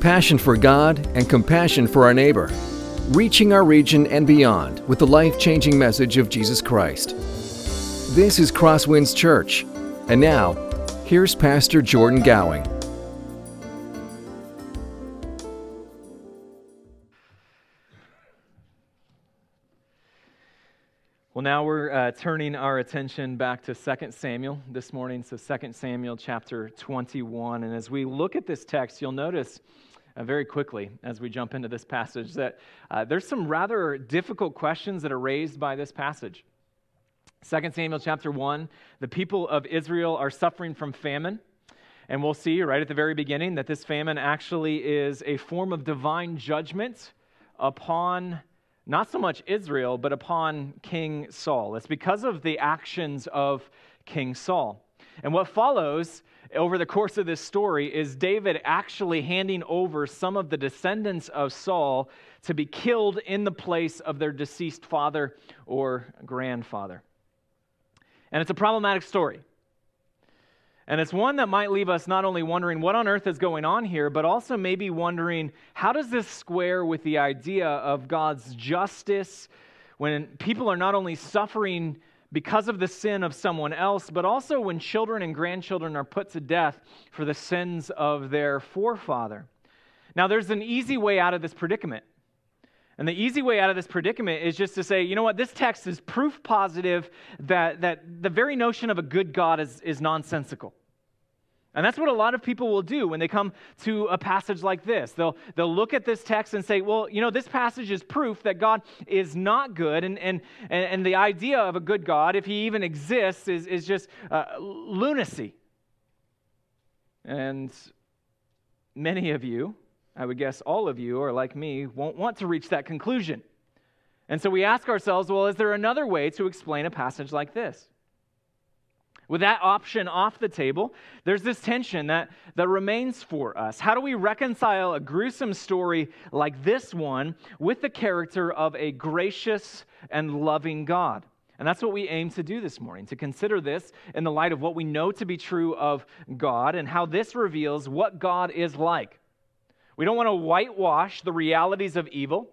passion for God, and compassion for our neighbor, reaching our region and beyond with the life changing message of Jesus Christ. This is Crosswinds Church. And now, here's Pastor Jordan Gowing. Well, now we're uh, turning our attention back to 2 Samuel this morning. So, 2 Samuel chapter 21. And as we look at this text, you'll notice uh, very quickly as we jump into this passage that uh, there's some rather difficult questions that are raised by this passage. 2 Samuel chapter 1, the people of Israel are suffering from famine. And we'll see right at the very beginning that this famine actually is a form of divine judgment upon not so much Israel, but upon King Saul. It's because of the actions of King Saul. And what follows over the course of this story is David actually handing over some of the descendants of Saul to be killed in the place of their deceased father or grandfather. And it's a problematic story. And it's one that might leave us not only wondering what on earth is going on here, but also maybe wondering how does this square with the idea of God's justice when people are not only suffering because of the sin of someone else, but also when children and grandchildren are put to death for the sins of their forefather. Now, there's an easy way out of this predicament. And the easy way out of this predicament is just to say, you know what, this text is proof positive that, that the very notion of a good God is, is nonsensical. And that's what a lot of people will do when they come to a passage like this. They'll, they'll look at this text and say, well, you know, this passage is proof that God is not good. And, and, and the idea of a good God, if he even exists, is, is just uh, lunacy. And many of you, I would guess all of you, or like me, won't want to reach that conclusion. And so we ask ourselves, well, is there another way to explain a passage like this? With that option off the table, there's this tension that, that remains for us. How do we reconcile a gruesome story like this one with the character of a gracious and loving God? And that's what we aim to do this morning, to consider this in the light of what we know to be true of God and how this reveals what God is like. We don't want to whitewash the realities of evil.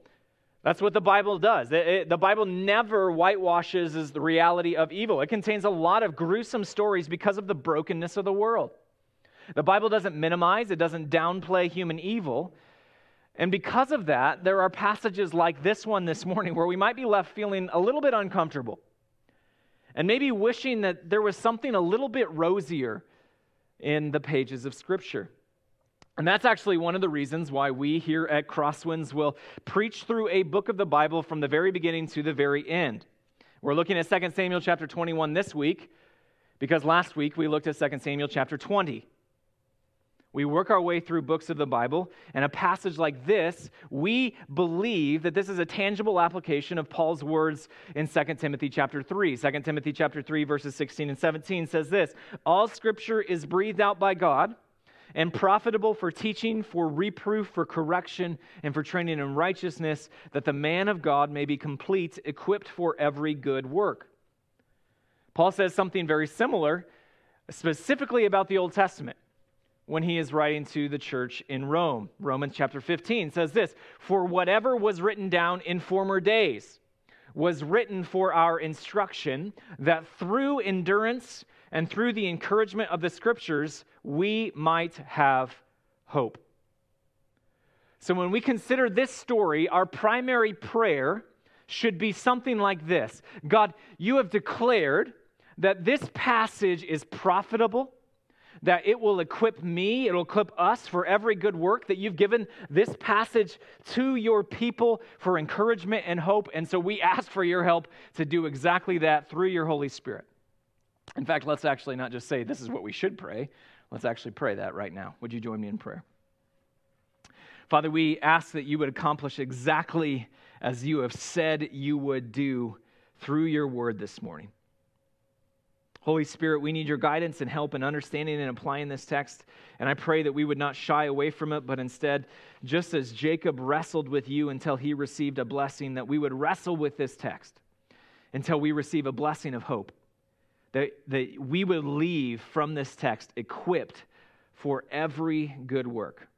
That's what the Bible does. the Bible never whitewashes the reality of evil. It contains a lot of gruesome stories because of the brokenness of the world. The Bible doesn't minimize, it doesn't downplay human evil. And because of that, there are passages like this one this morning where we might be left feeling a little bit uncomfortable and maybe wishing that there was something a little bit rosier in the pages of Scripture. And that's actually one of the reasons why we here at Crosswinds will preach through a book of the Bible from the very beginning to the very end. We're looking at 2 Samuel chapter 21 this week because last week we looked at 2 Samuel chapter 20. We work our way through books of the Bible, and a passage like this, we believe that this is a tangible application of Paul's words in 2 Timothy chapter 3. 2 Timothy chapter 3 verses 16 and 17 says this, "All scripture is breathed out by God and profitable for teaching, for reproof, for correction, and for training in righteousness, that the man of God may be complete, equipped for every good work. Paul says something very similar, specifically about the Old Testament, when he is writing to the church in Rome. Romans chapter 15 says this For whatever was written down in former days was written for our instruction, that through endurance and through the encouragement of the scriptures, we might have hope. So, when we consider this story, our primary prayer should be something like this God, you have declared that this passage is profitable, that it will equip me, it'll equip us for every good work, that you've given this passage to your people for encouragement and hope. And so we ask for your help to do exactly that through your Holy Spirit. In fact, let's actually not just say this is what we should pray, let's actually pray that right now. Would you join me in prayer? Father, we ask that you would accomplish exactly as you have said you would do through your word this morning. Holy Spirit, we need your guidance and help in understanding and applying this text. And I pray that we would not shy away from it, but instead, just as Jacob wrestled with you until he received a blessing, that we would wrestle with this text until we receive a blessing of hope that, that we would leave from this text equipped for every good work.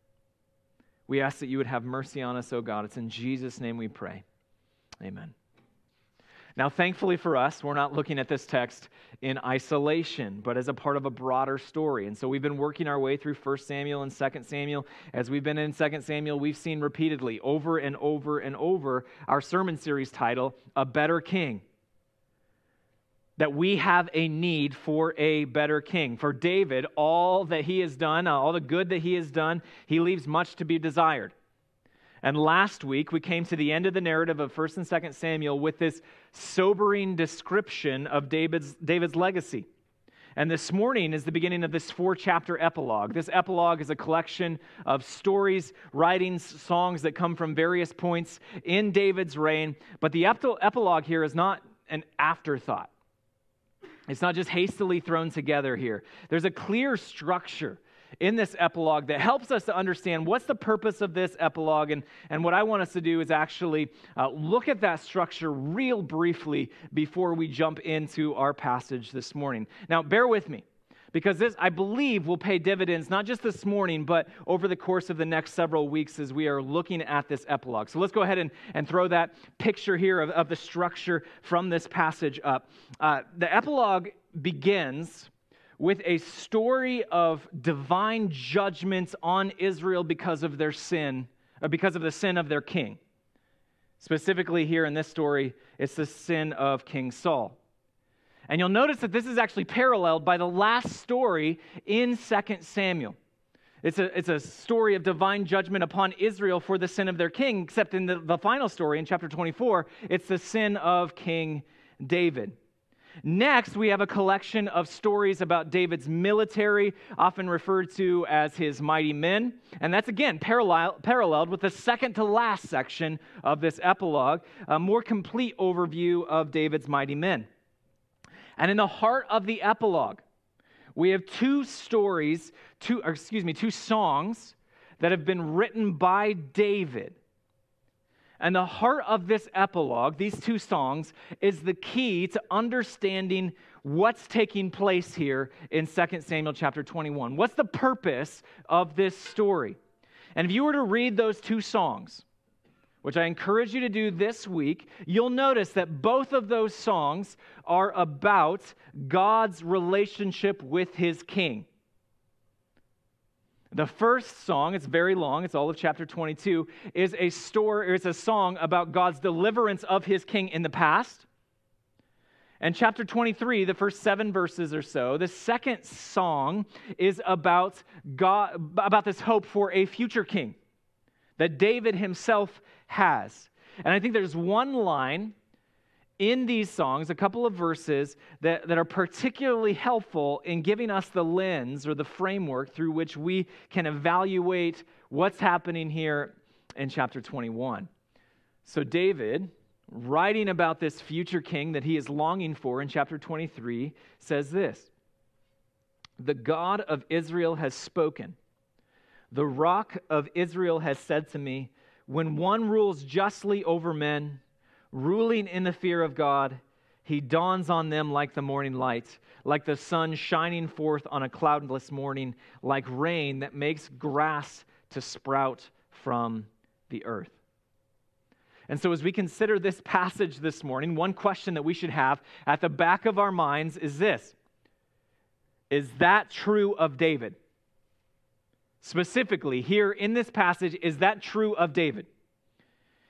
We ask that you would have mercy on us, O God. It's in Jesus' name we pray. Amen. Now, thankfully for us, we're not looking at this text in isolation, but as a part of a broader story. And so we've been working our way through 1 Samuel and 2 Samuel. As we've been in 2 Samuel, we've seen repeatedly, over and over and over, our sermon series title, A Better King. That we have a need for a better king. For David, all that he has done, all the good that he has done, he leaves much to be desired. And last week, we came to the end of the narrative of 1st and 2nd Samuel with this sobering description of David's, David's legacy. And this morning is the beginning of this four chapter epilogue. This epilogue is a collection of stories, writings, songs that come from various points in David's reign. But the epilogue here is not an afterthought, it's not just hastily thrown together here. There's a clear structure in this epilogue that helps us to understand what's the purpose of this epilogue. And, and what I want us to do is actually uh, look at that structure real briefly before we jump into our passage this morning. Now, bear with me. Because this, I believe, will pay dividends not just this morning, but over the course of the next several weeks as we are looking at this epilogue. So let's go ahead and, and throw that picture here of, of the structure from this passage up. Uh, the epilogue begins with a story of divine judgments on Israel because of their sin, uh, because of the sin of their king. Specifically, here in this story, it's the sin of King Saul. And you'll notice that this is actually paralleled by the last story in 2 Samuel. It's a, it's a story of divine judgment upon Israel for the sin of their king, except in the, the final story in chapter 24, it's the sin of King David. Next, we have a collection of stories about David's military, often referred to as his mighty men. And that's again parallel, paralleled with the second to last section of this epilogue, a more complete overview of David's mighty men. And in the heart of the epilogue, we have two stories, two, excuse me, two songs that have been written by David and the heart of this epilogue, these two songs, is the key to understanding what's taking place here in 2 Samuel chapter 21. What's the purpose of this story? And if you were to read those two songs, which I encourage you to do this week, you'll notice that both of those songs are about God's relationship with his king. The first song, it's very long, it's all of chapter 22, is a story, it's a song about God's deliverance of his king in the past. And chapter 23, the first seven verses or so, the second song is about God about this hope for a future king that David himself has. And I think there's one line in these songs, a couple of verses that, that are particularly helpful in giving us the lens or the framework through which we can evaluate what's happening here in chapter 21. So, David, writing about this future king that he is longing for in chapter 23, says this The God of Israel has spoken. The rock of Israel has said to me, When one rules justly over men, ruling in the fear of God, he dawns on them like the morning light, like the sun shining forth on a cloudless morning, like rain that makes grass to sprout from the earth. And so, as we consider this passage this morning, one question that we should have at the back of our minds is this Is that true of David? Specifically, here in this passage, is that true of David?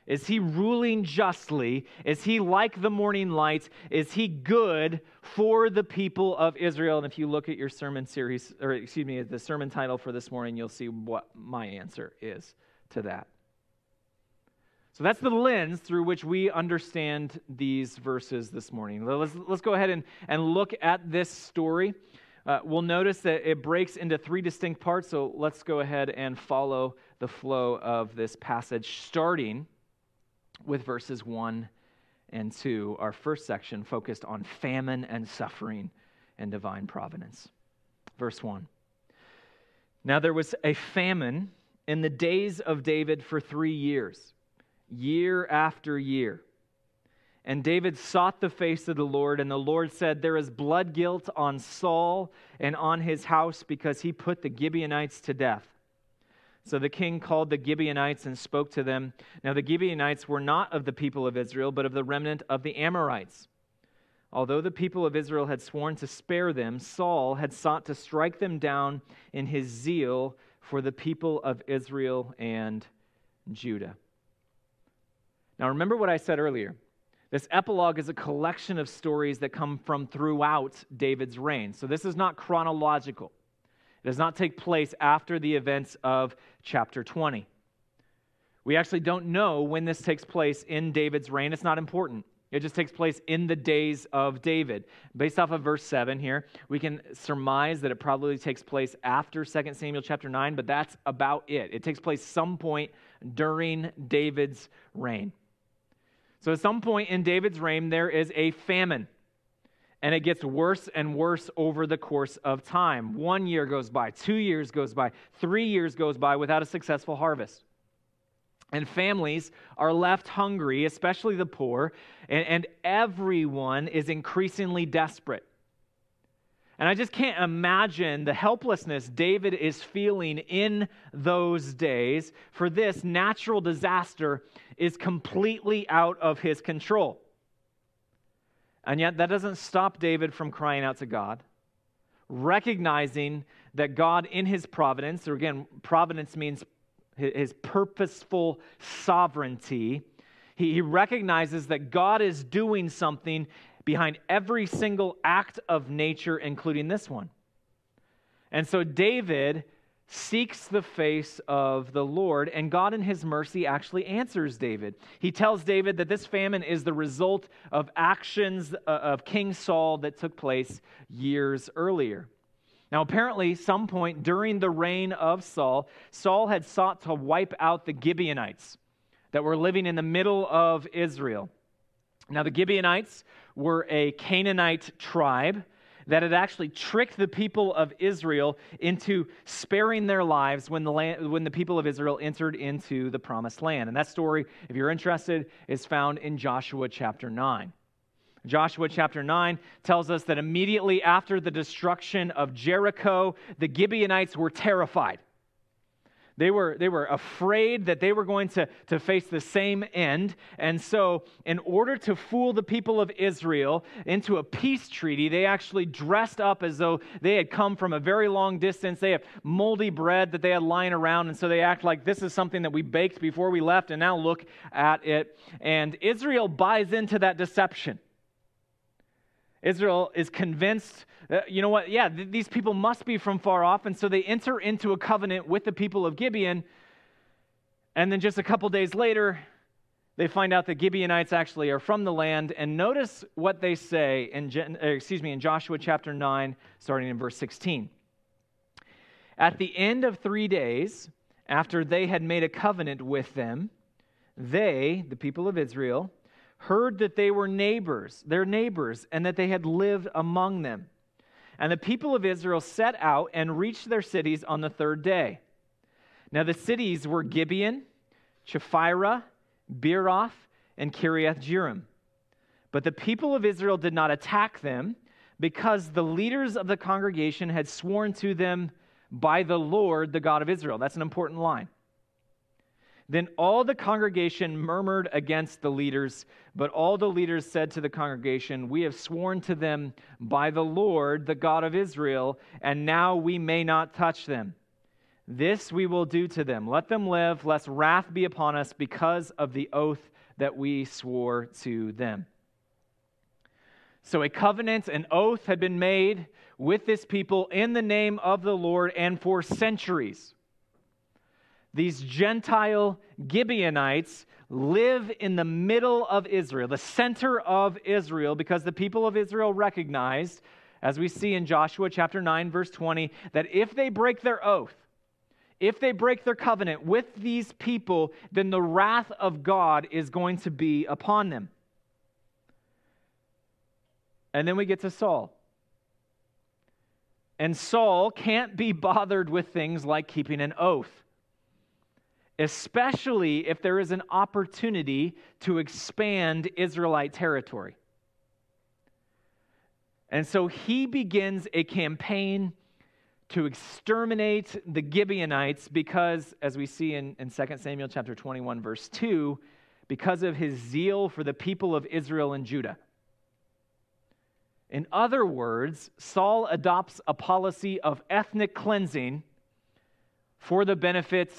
Is he ruling justly? Is he like the morning light? Is he good for the people of Israel? And if you look at your sermon series, or excuse me, the sermon title for this morning, you'll see what my answer is to that. So that's the lens through which we understand these verses this morning. Let's, let's go ahead and, and look at this story. Uh, we'll notice that it breaks into three distinct parts, so let's go ahead and follow the flow of this passage, starting with verses 1 and 2, our first section focused on famine and suffering and divine providence. Verse 1 Now there was a famine in the days of David for three years, year after year. And David sought the face of the Lord, and the Lord said, There is blood guilt on Saul and on his house because he put the Gibeonites to death. So the king called the Gibeonites and spoke to them. Now the Gibeonites were not of the people of Israel, but of the remnant of the Amorites. Although the people of Israel had sworn to spare them, Saul had sought to strike them down in his zeal for the people of Israel and Judah. Now remember what I said earlier. This epilogue is a collection of stories that come from throughout David's reign. So this is not chronological. It does not take place after the events of chapter 20. We actually don't know when this takes place in David's reign. It's not important. It just takes place in the days of David. Based off of verse 7 here, we can surmise that it probably takes place after 2 Samuel chapter 9, but that's about it. It takes place some point during David's reign. So, at some point in David's reign, there is a famine and it gets worse and worse over the course of time. One year goes by, two years goes by, three years goes by without a successful harvest. And families are left hungry, especially the poor, and, and everyone is increasingly desperate. And I just can't imagine the helplessness David is feeling in those days, for this natural disaster is completely out of his control. And yet, that doesn't stop David from crying out to God, recognizing that God, in his providence, or again, providence means his purposeful sovereignty, he, recognizes that God is doing something behind every single act of nature, including this one. And so, David seeks the face of the Lord, and God, in his mercy, actually answers David. He tells David that this famine is the result of actions uh, of King Saul that took place years earlier. Now, apparently, some point during the reign of Saul, Saul had sought to wipe out the Gibeonites that were living in the middle of Israel. Now, the Gibeonites were a Canaanite tribe that had actually tricked the people of Israel into sparing their lives when the, land, when the people of Israel entered into the promised land. And that story, if you're interested, is found in Joshua chapter 9. Joshua chapter 9 tells us that immediately after the destruction of Jericho, the Gibeonites were terrified. They were, they were afraid that they were going to, to face the same end. And so, in order to fool the people of Israel into a peace treaty, they actually dressed up as though they had come from a very long distance. They have moldy bread that they had lying around. And so they act like this is something that we baked before we left, and now look at it. And Israel buys into that deception. Israel is convinced, you know what, yeah, th- these people must be from far off. And so they enter into a covenant with the people of Gibeon. And then just a couple days later, they find out the Gibeonites actually are from the land. And notice what they say in, uh, excuse me, in Joshua chapter 9, starting in verse 16. At the end of three days, after they had made a covenant with them, they, the people of Israel, heard that they were neighbors, their neighbors, and that they had lived among them. And the people of Israel set out and reached their cities on the third day. Now the cities were Gibeon, Chephirah, Beeroth, and Kiriath Jearim. But the people of Israel did not attack them because the leaders of the congregation had sworn to them by the Lord, the God of Israel. That's an important line. Then all the congregation murmured against the leaders, but all the leaders said to the congregation, We have sworn to them by the Lord, the God of Israel, and now we may not touch them. This we will do to them. Let them live, lest wrath be upon us because of the oath that we swore to them. So a covenant, an oath had been made with this people in the name of the Lord and for centuries these Gentile Gibeonites live in the middle of Israel, the center of Israel, because the people of Israel recognized, as we see in Joshua chapter 9, verse 20, that if they break their oath, if they break their covenant with these people, then the wrath of God is going to be upon them. And then we get to Saul. And Saul can't be bothered with things like keeping an oath especially if there is an opportunity to expand Israelite territory. And so he begins a campaign to exterminate the Gibeonites because, as we see in, in 2 Samuel chapter 21, verse 2, because of his zeal for the people of Israel and Judah. In other words, Saul adopts a policy of ethnic cleansing for the benefit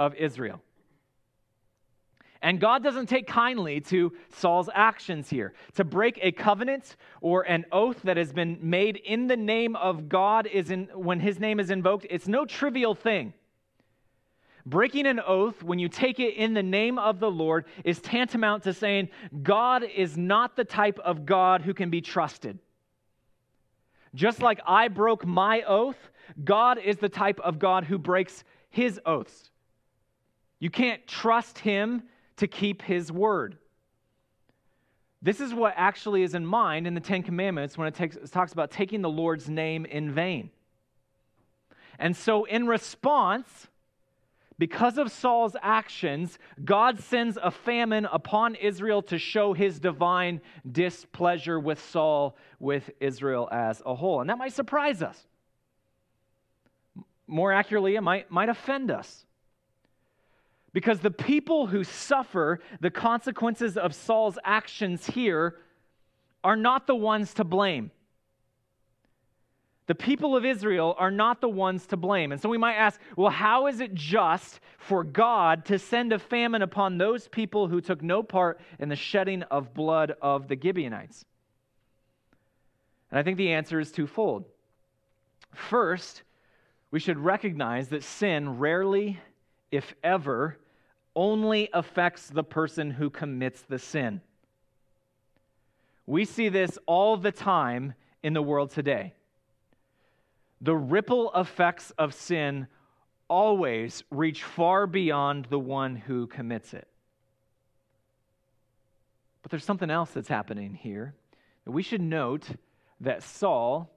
of Israel. And God doesn't take kindly to Saul's actions here. To break a covenant or an oath that has been made in the name of God is in, when his name is invoked, it's no trivial thing. Breaking an oath, when you take it in the name of the Lord, is tantamount to saying, God is not the type of God who can be trusted. Just like I broke my oath, God is the type of God who breaks his oaths. You can't trust him to keep his word. This is what actually is in mind in the Ten Commandments when it, takes, it talks about taking the Lord's name in vain. And so, in response, because of Saul's actions, God sends a famine upon Israel to show his divine displeasure with Saul, with Israel as a whole. And that might surprise us. More accurately, it might, might offend us. Because the people who suffer the consequences of Saul's actions here are not the ones to blame. The people of Israel are not the ones to blame. And so we might ask, well, how is it just for God to send a famine upon those people who took no part in the shedding of blood of the Gibeonites? And I think the answer is twofold. First, we should recognize that sin rarely if ever, only affects the person who commits the sin. We see this all the time in the world today. The ripple effects of sin always reach far beyond the one who commits it. But there's something else that's happening here. We should note that Saul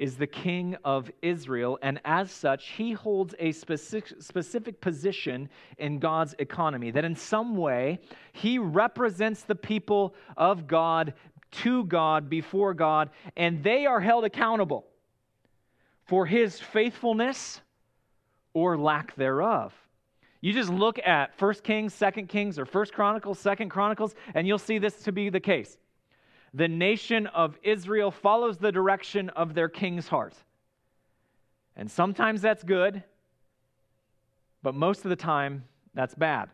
is the king of Israel, and as such, he holds a specific, specific position in God's economy. That in some way, he represents the people of God to God, before God, and they are held accountable for his faithfulness or lack thereof. You just look at 1 Kings, 2 Kings, or 1 Chronicles, 2 Chronicles, and you'll see this to be the case the nation of Israel follows the direction of their king's heart. And sometimes that's good, but most of the time that's bad.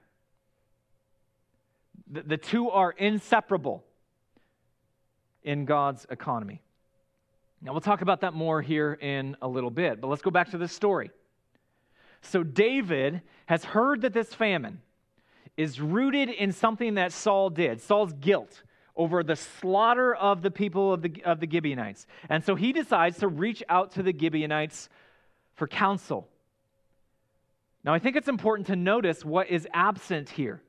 The, the two are inseparable in God's economy. Now, we'll talk about that more here in a little bit, but let's go back to this story. So, David has heard that this famine is rooted in something that Saul did, Saul's guilt over the slaughter of the people of the, of the Gibeonites. And so he decides to reach out to the Gibeonites for counsel. Now, I think it's important to notice what is absent here.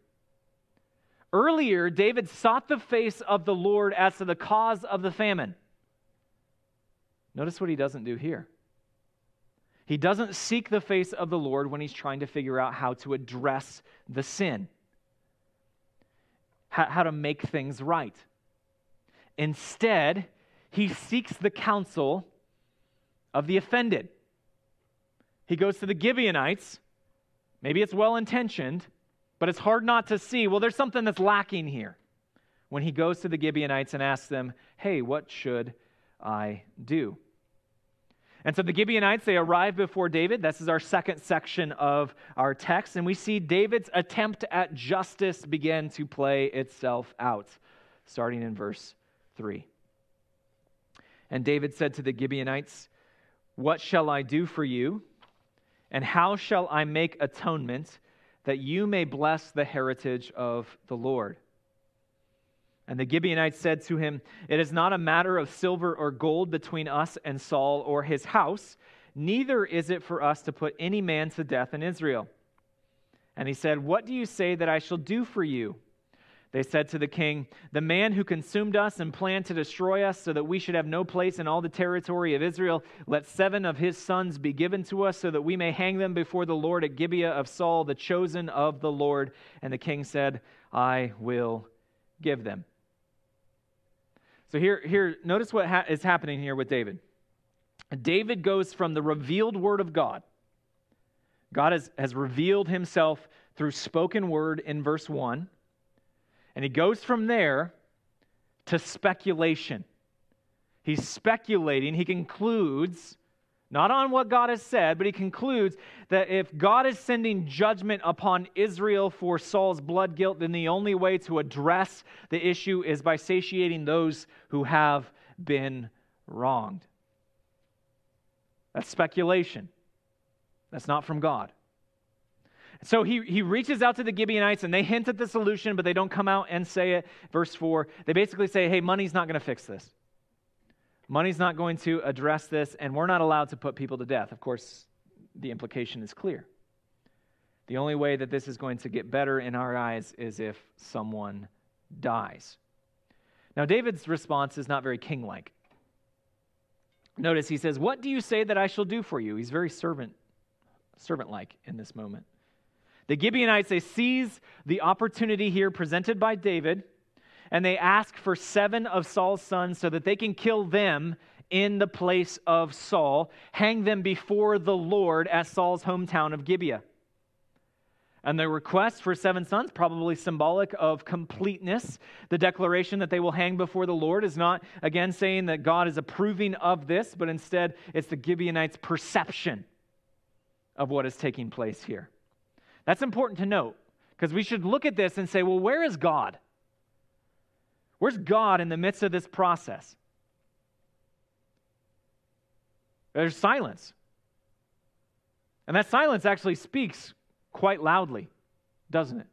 Earlier, David sought the face of the Lord as to the cause of the famine. Notice what he doesn't do here. He doesn't seek the face of the Lord when he's trying to figure out how to address the sin how, how to make things right. Instead, he seeks the counsel of the offended. He goes to the Gibeonites. Maybe it's well intentioned, but it's hard not to see, well, there's something that's lacking here. When he goes to the Gibeonites and asks them, hey, what should I do? And so the Gibeonites, they arrive before David. This is our second section of our text. And we see David's attempt at justice begin to play itself out, starting in verse 3. And David said to the Gibeonites, What shall I do for you? And how shall I make atonement that you may bless the heritage of the Lord? And the Gibeonites said to him, It is not a matter of silver or gold between us and Saul or his house, neither is it for us to put any man to death in Israel. And he said, What do you say that I shall do for you? They said to the king, The man who consumed us and planned to destroy us so that we should have no place in all the territory of Israel, let seven of his sons be given to us so that we may hang them before the Lord at Gibeah of Saul, the chosen of the Lord. And the king said, I will give them. So here, here notice what ha- is happening here with David. David goes from the revealed word of God. God has, has revealed himself through spoken word in verse 1. And he goes from there to speculation. He's speculating. He concludes, not on what God has said, but he concludes that if God is sending judgment upon Israel for Saul's blood guilt, then the only way to address the issue is by satiating those who have been wronged. That's speculation. That's not from God. So he, he reaches out to the Gibeonites and they hint at the solution, but they don't come out and say it. Verse 4, they basically say, hey, money's not going to fix this. Money's not going to address this, and we're not allowed to put people to death. Of course, the implication is clear. The only way that this is going to get better in our eyes is if someone dies. Now, David's response is not very king like. Notice he says, What do you say that I shall do for you? He's very servant servant like in this moment. The Gibeonites, they seize the opportunity here presented by David, and they ask for seven of Saul's sons so that they can kill them in the place of Saul, hang them before the Lord at Saul's hometown of Gibeah. And the request for seven sons, probably symbolic of completeness. The declaration that they will hang before the Lord is not, again, saying that God is approving of this, but instead it's the Gibeonites' perception of what is taking place here. That's important to note because we should look at this and say, well, where is God? Where's God in the midst of this process? There's silence. And that silence actually speaks quite loudly, doesn't it?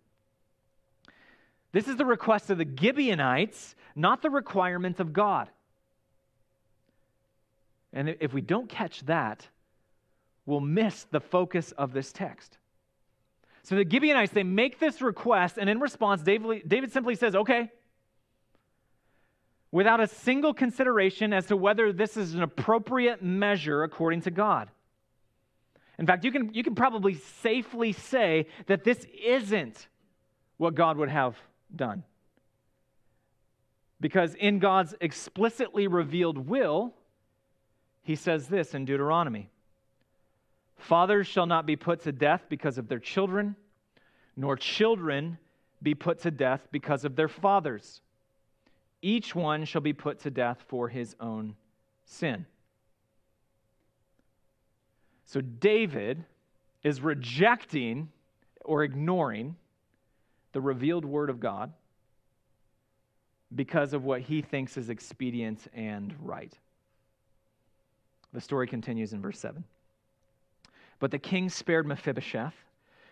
This is the request of the Gibeonites, not the requirement of God. And if we don't catch that, we'll miss the focus of this text. So the Gibeonites, they make this request, and in response, David, David simply says, okay, without a single consideration as to whether this is an appropriate measure according to God. In fact, you can, you can probably safely say that this isn't what God would have done. Because in God's explicitly revealed will, he says this in Deuteronomy Fathers shall not be put to death because of their children, nor children be put to death because of their fathers. Each one shall be put to death for his own sin. So David is rejecting or ignoring the revealed word of God because of what he thinks is expedient and right. The story continues in verse 7. But the king spared Mephibosheth,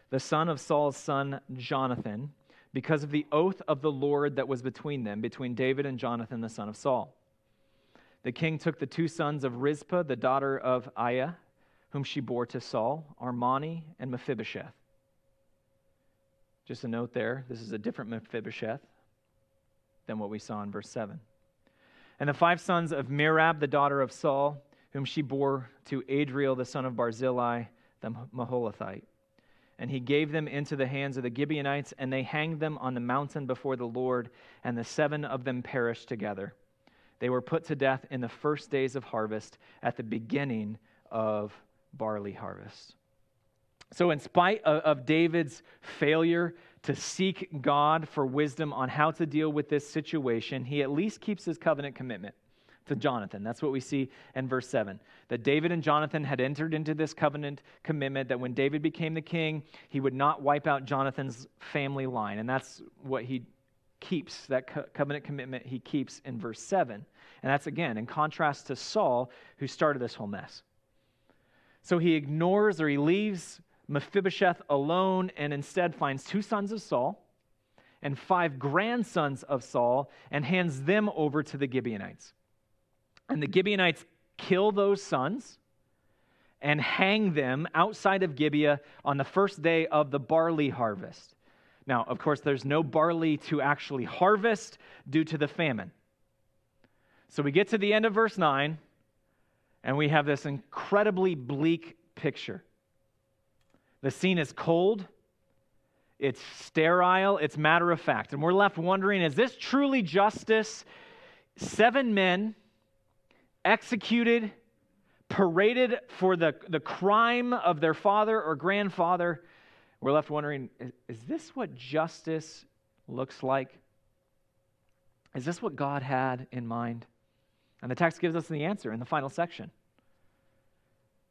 the son of Saul's son Jonathan, because of the oath of the Lord that was between them, between David and Jonathan, the son of Saul. The king took the two sons of Rizpah, the daughter of Aiah, whom she bore to Saul, Armoni and Mephibosheth. Just a note there, this is a different Mephibosheth than what we saw in verse 7. And the five sons of Merab, the daughter of Saul, whom she bore to Adriel, the son of Barzillai, the Meholathite. And he gave them into the hands of the Gibeonites, and they hanged them on the mountain before the Lord, and the seven of them perished together. They were put to death in the first days of harvest, at the beginning of barley harvest. So, in spite of, of, David's failure to seek God for wisdom on how to deal with this situation, he at least keeps his covenant commitment to Jonathan. That's what we see in verse 7. That David and Jonathan had entered into this covenant commitment that when David became the king, he would not wipe out Jonathan's family line. And that's what he keeps, that co- covenant commitment he keeps in verse 7. And that's again in contrast to Saul, who started this whole mess. So he ignores or he leaves Mephibosheth alone and instead finds two sons of Saul and five grandsons of Saul and hands them over to the Gibeonites. And the Gibeonites kill those sons and hang them outside of Gibeah on the first day of the barley harvest. Now, of course, there's no barley to actually harvest due to the famine. So we get to the end of verse 9, and we have this incredibly bleak picture. The scene is cold, it's sterile, it's matter of fact. And we're left wondering is this truly justice? Seven men executed paraded for the, the crime of their father or grandfather, we're left wondering is, is this what justice looks like? Is this what God had in mind? And the text gives us the answer in the final section.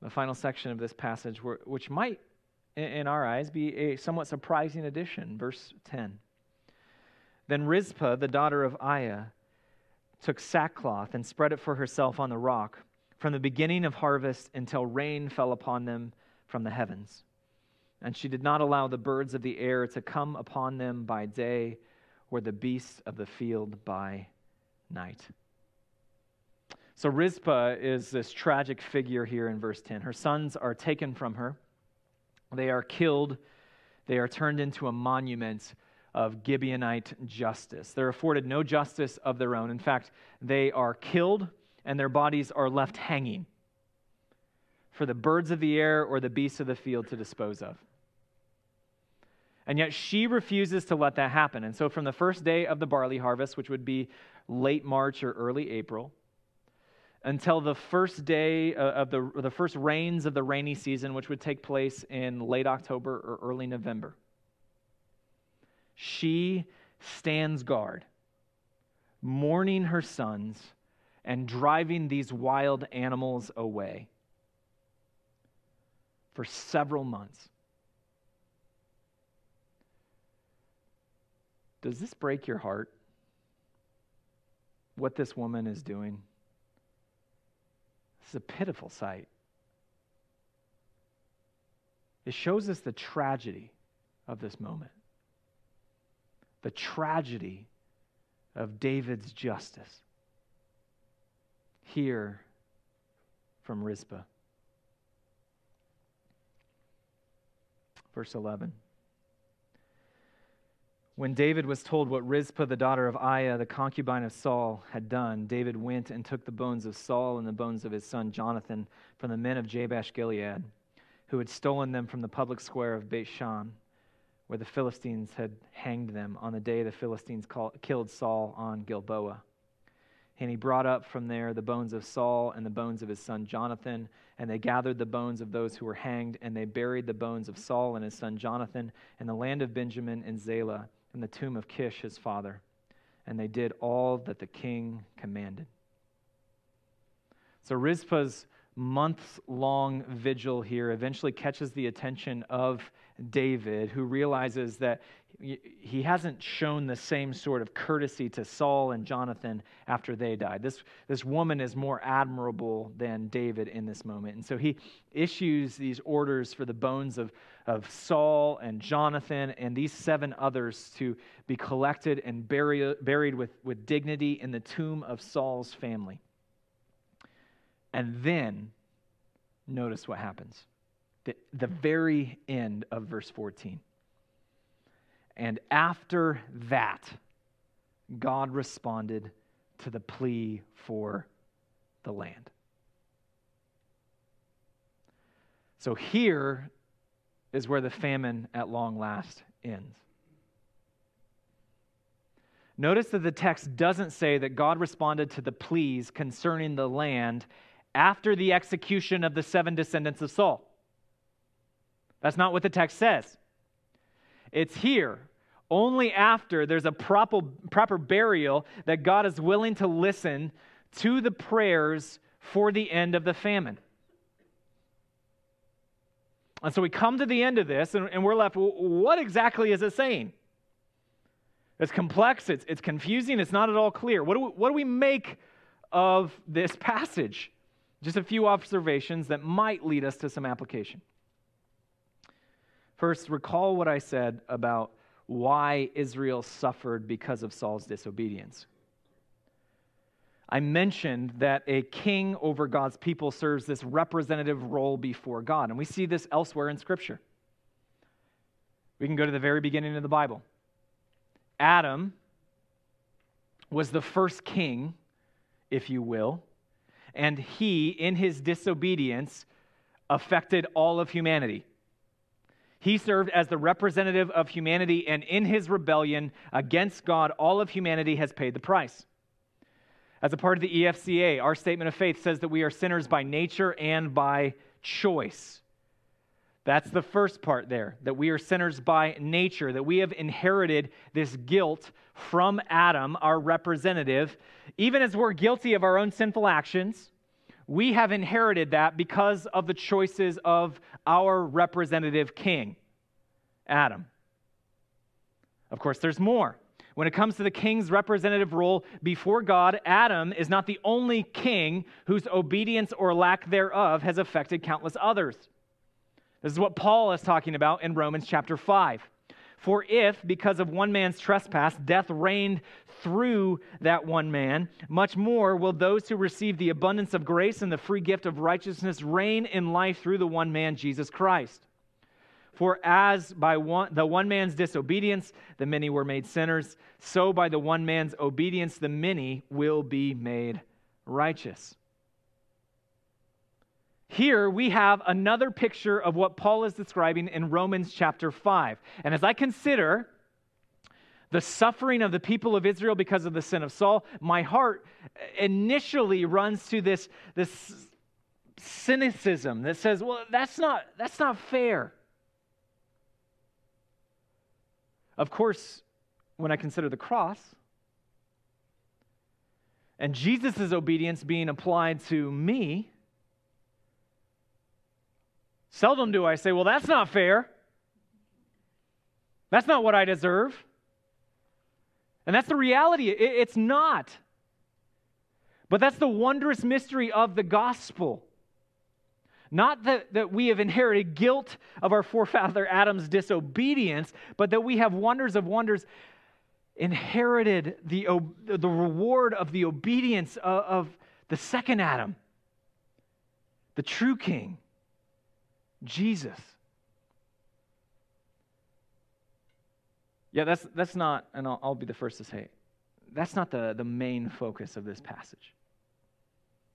The final section of this passage, which might, in our eyes, be a somewhat surprising addition. Verse 10. Then Rizpah, the daughter of Aiah, took sackcloth and spread it for herself on the rock from the beginning of harvest until rain fell upon them from the heavens. And she did not allow the birds of the air to come upon them by day or the beasts of the field by night. So Rizpah is this tragic figure here in verse 10. Her sons are taken from her, they are killed, they are turned into a monument of Gibeonite justice. They're afforded no justice of their own. In fact, they are killed and their bodies are left hanging for the birds of the air or the beasts of the field to dispose of. And yet she refuses to let that happen. And so, from the first day of the barley harvest, which would be late March or early April, until the first day uh, of the, the first rains of the rainy season, which would take place in late October or early November, she stands guard, mourning her sons and driving these wild animals away for several months. Does this break your heart? What this woman is doing? This is a pitiful sight. It shows us the tragedy of this moment, the tragedy of David's justice. Hear from Rizpah. Verse 11. When David was told what Rizpah, the daughter of Aiah, the concubine of Saul, had done, David went and took the bones of Saul and the bones of his son Jonathan from the men of Jabesh Gilead, who had stolen them from the public square of Beit Shan, where the Philistines had hanged them on the day the Philistines called, killed Saul on Gilboa. And he brought up from there the bones of Saul and the bones of his son Jonathan. And they gathered the bones of those who were hanged, and they buried the bones of Saul and his son Jonathan in the land of Benjamin in Zelah in the tomb of Kish, his father. And they did all that the king commanded. So Rizpah's months long vigil here eventually catches the attention of David, who realizes that he hasn't shown the same sort of courtesy to Saul and Jonathan after they died. This, this woman is more admirable than David in this moment. And so he issues these orders for the bones of, of Saul and Jonathan and these seven others to be collected and buried, buried with, with dignity in the tomb of Saul's family. And then, notice what happens. The, the very end of verse 14. And after that, God responded to the plea for the land. So here is where the famine at long last ends. Notice that the text doesn't say that God responded to the pleas concerning the land after the execution of the seven descendants of Saul. That's not what the text says. It's here only after there's a proper, proper burial that God is willing to listen to the prayers for the end of the famine. And so we come to the end of this and, and we're left, what exactly is it saying? It's complex, it's, it's confusing, it's not at all clear. What do, we, what do we make of this passage? Just a few observations that might lead us to some application. First, recall what I said about why Israel suffered because of Saul's disobedience. I mentioned that a king over God's people serves this representative role before God, and we see this elsewhere in Scripture. We can go to the very beginning of the Bible. Adam was the first king, if you will, and he, in his disobedience, affected all of humanity. He served as the representative of humanity, and in his rebellion against God, all of humanity has paid the price. As a part of the EFCA, our statement of faith says that we are sinners by nature and by choice. That's the first part there, that we are sinners by nature, that we have inherited this guilt from Adam, our representative. Even as we're guilty of our own sinful actions, we have inherited that because of the choices of our representative king, Adam. Of course, there's more. When it comes to the king's representative role before God, Adam is not the only king whose obedience or lack thereof has affected countless others. This is what Paul is talking about in Romans chapter 5. For if, because of one man's trespass, death reigned through that one man, much more will those who receive the abundance of grace and the free gift of righteousness reign in life through the one man, Jesus Christ. For as by one, the one man's disobedience the many were made sinners, so by the one man's obedience the many will be made righteous. Here we have another picture of what Paul is describing in Romans chapter 5. And as I consider the suffering of the people of Israel because of the sin of Saul, my heart initially runs to this, this cynicism that says, well, that's not, that's not fair. Of course, when I consider the cross and Jesus' obedience being applied to me, seldom do I say, well, that's not fair. That's not what I deserve. And that's the reality. It's not. But that's the wondrous mystery of the gospel. Not that, that we have inherited guilt of our forefather Adam's disobedience, but that we have wonders of wonders inherited the, the reward of the obedience of, of the second Adam, the true king, Jesus. Yeah, that's, that's not, and I'll, I'll be the first to say, that's not the, the main focus of this passage.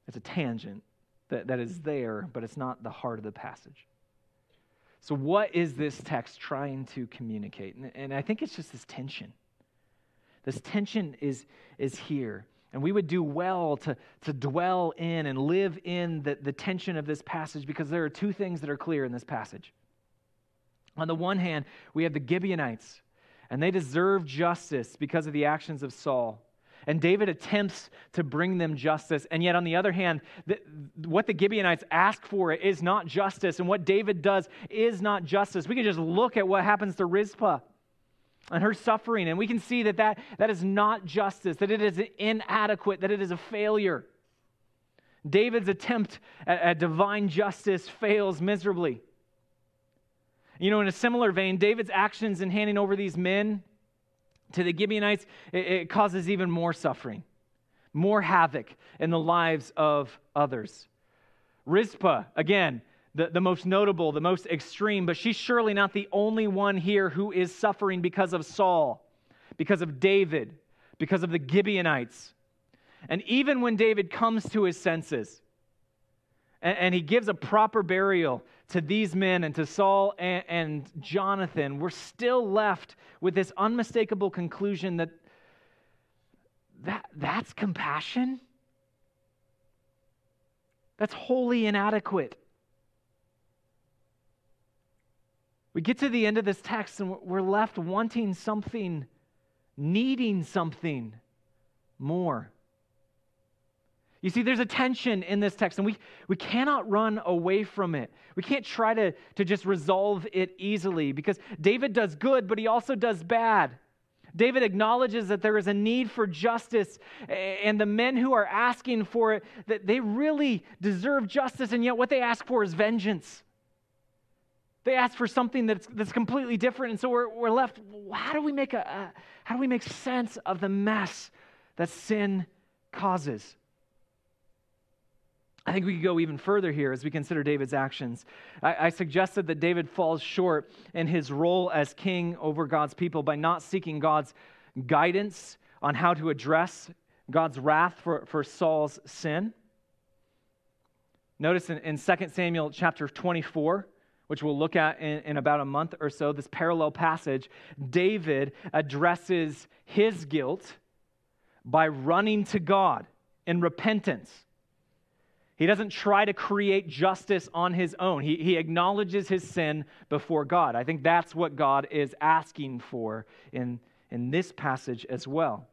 It's a tangent that, that is there, but it's not the heart of the passage. So, what is this text trying to communicate? And, and I think it's just this tension. This tension is, is here. And we would do well to, to dwell in and live in the, the tension of this passage because there are two things that are clear in this passage. On the one hand, we have the Gibeonites, and they deserve justice because of the actions of Saul. And David attempts to bring them justice. And yet, on the other hand, the, what the Gibeonites ask for is not justice. And what David does is not justice. We can just look at what happens to Rizpah and her suffering, and we can see that, that that is not justice, that it is inadequate, that it is a failure. David's attempt at, at divine justice fails miserably. You know, in a similar vein, David's actions in handing over these men to the Gibeonites, it, it causes even more suffering, more havoc in the lives of others. Rizpah, again, the, the most notable, the most extreme, but she's surely not the only one here who is suffering because of Saul, because of David, because of the Gibeonites. And even when David comes to his senses and, and he gives a proper burial to these men and to Saul and, and Jonathan, we're still left with this unmistakable conclusion that, that that's compassion. That's wholly inadequate. We get to the end of this text and we're left wanting something, needing something more. You see, there's a tension in this text, and we, we cannot run away from it. We can't try to, to just resolve it easily because David does good, but he also does bad. David acknowledges that there is a need for justice, and the men who are asking for it, that they really deserve justice, and yet what they ask for is vengeance. They ask for something that's, that's completely different, and so we're, we're left. How do we make a, a how do we make sense of the mess that sin causes? I think we could go even further here as we consider David's actions. I, I, suggested that David falls short in his role as king over God's people by not seeking God's guidance on how to address God's wrath for, for Saul's sin. Notice in, in 2 Samuel chapter 24, which we'll look at in, in about a month or so, this parallel passage, David addresses his guilt by running to God in repentance. He doesn't try to create justice on his own. He, he acknowledges his sin before God. I think that's what God is asking for in, in this passage as well.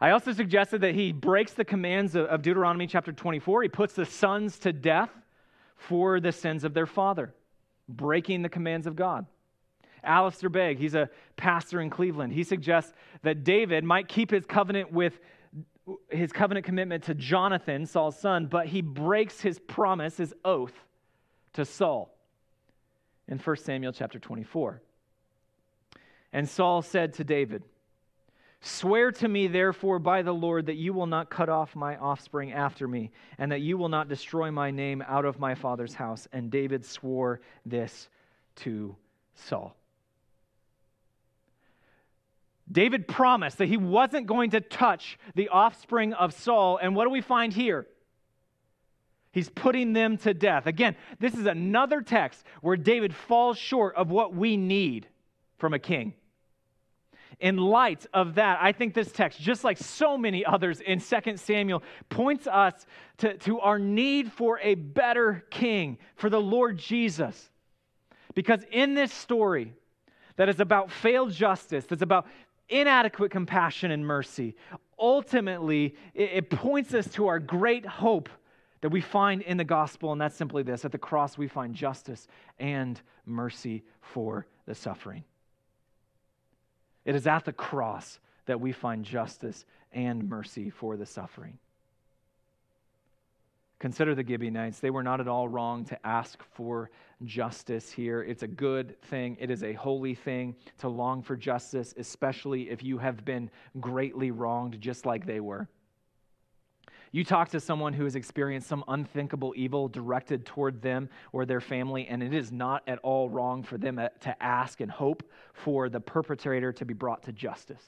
I also suggested that he breaks the commands of, of Deuteronomy chapter 24. He puts the sons to death for the sins of their father, breaking the commands of God. Alistair Begg, he's a pastor in Cleveland. He suggests that David might keep his covenant with his covenant commitment to Jonathan, Saul's son, but he breaks his promise, his oath to Saul in 1 Samuel chapter 24. And Saul said to David, Swear to me, therefore, by the Lord, that you will not cut off my offspring after me, and that you will not destroy my name out of my father's house. And David swore this to Saul. David promised that he wasn't going to touch the offspring of Saul. And what do we find here? He's putting them to death. Again, this is another text where David falls short of what we need from a king. In light of that, I think this text, just like so many others in 2 Samuel, points us to, to our need for a better king, for the Lord Jesus. Because in this story, that is about failed justice, that's about inadequate compassion and mercy, ultimately, it, it points us to our great hope that we find in the gospel, and that's simply this at the cross, we find justice and mercy for the suffering. It is at the cross that we find justice and mercy for the suffering. Consider the Gibeonites. They were not at all wrong to ask for justice here. It's a good thing, it is a holy thing to long for justice, especially if you have been greatly wronged, just like they were. You talk to someone who has experienced some unthinkable evil directed toward them or their family, and it is not at all wrong for them uh, to ask and hope for the perpetrator to be brought to justice.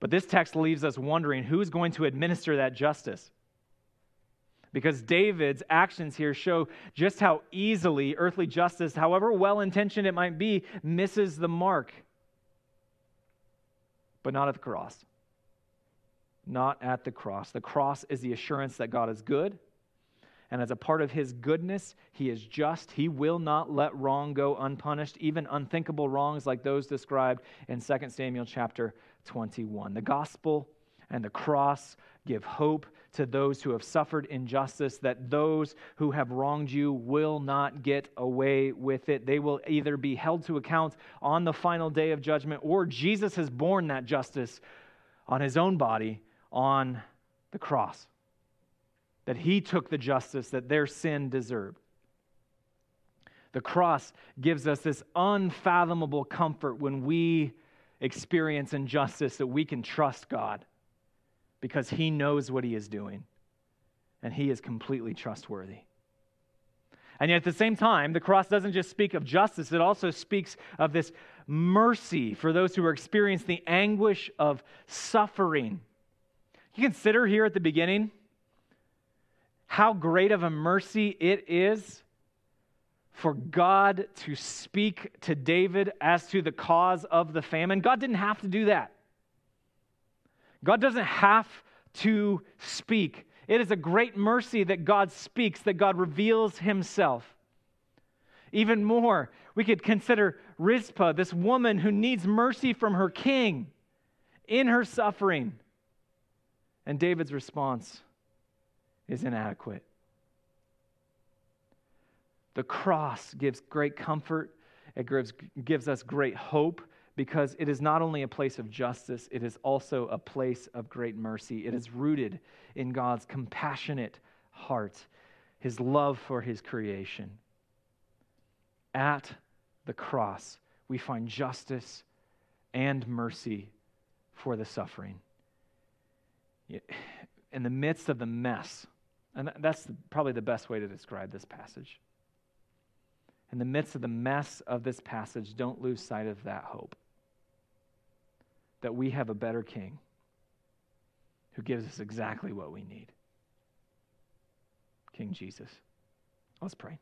But this text leaves us wondering who's going to administer that justice. Because David's actions here show just how easily earthly justice, however well intentioned it might be, misses the mark. But not at the cross. Not at the cross. The cross is the assurance that God is good. And as a part of his goodness, he is just. He will not let wrong go unpunished, even unthinkable wrongs like those described in 2 Samuel chapter 21. The gospel and the cross give hope to those who have suffered injustice that those who have wronged you will not get away with it. They will either be held to account on the final day of judgment, or Jesus has borne that justice on his own body on the cross. That he took the justice that their sin deserved. The cross gives us this unfathomable comfort when we experience injustice that we can trust God because He knows what He is doing and He is completely trustworthy. And yet, at the same time, the cross doesn't just speak of justice, it also speaks of this mercy for those who are experiencing the anguish of suffering. You consider here at the beginning how great of a mercy it is for God to speak to David as to the cause of the famine. God didn't have to do that. God doesn't have to speak. It is a great mercy that God speaks, that God reveals himself. Even more, we could consider Rizpah, this woman who needs mercy from her king in her suffering. And David's response is inadequate. The cross gives great comfort, it gives, gives us great hope because it is not only a place of justice, it is also a place of great mercy. It is rooted in God's compassionate heart, his love for his creation. At the cross, we find justice and mercy for the suffering. In the midst of the mess, and that's probably the best way to describe this passage in the midst of the mess of this passage, don't lose sight of that hope that we have a better king who gives us exactly what we need King Jesus. Let's pray.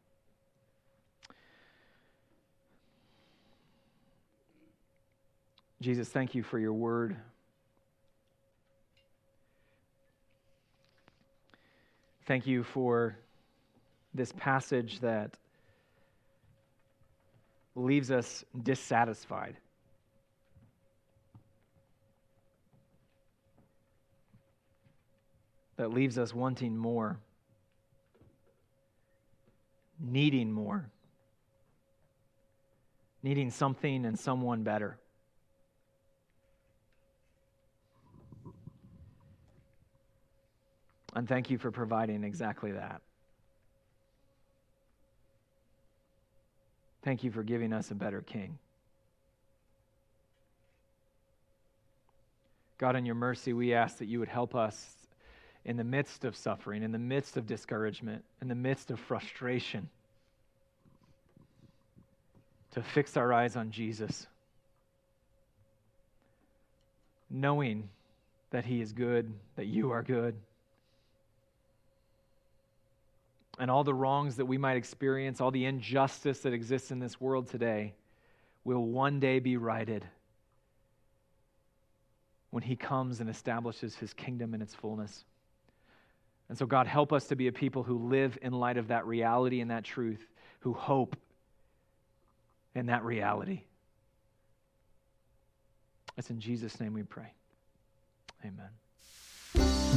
Jesus, thank you for your word. Thank you for this passage that leaves us dissatisfied. That leaves us wanting more, needing more, needing something and someone better. And thank you for providing exactly that. Thank you for giving us a better king. God, in your mercy, we ask that you would help us in the midst of suffering, in the midst of discouragement, in the midst of frustration, to fix our eyes on Jesus, knowing that he is good, that you are good and all the wrongs that we might experience, all the injustice that exists in this world today, will one day be righted when He comes and establishes His kingdom in its fullness. And so, God, help us to be a people who live in light of that reality and that truth, who hope in that reality. It's in Jesus' name we pray. Amen.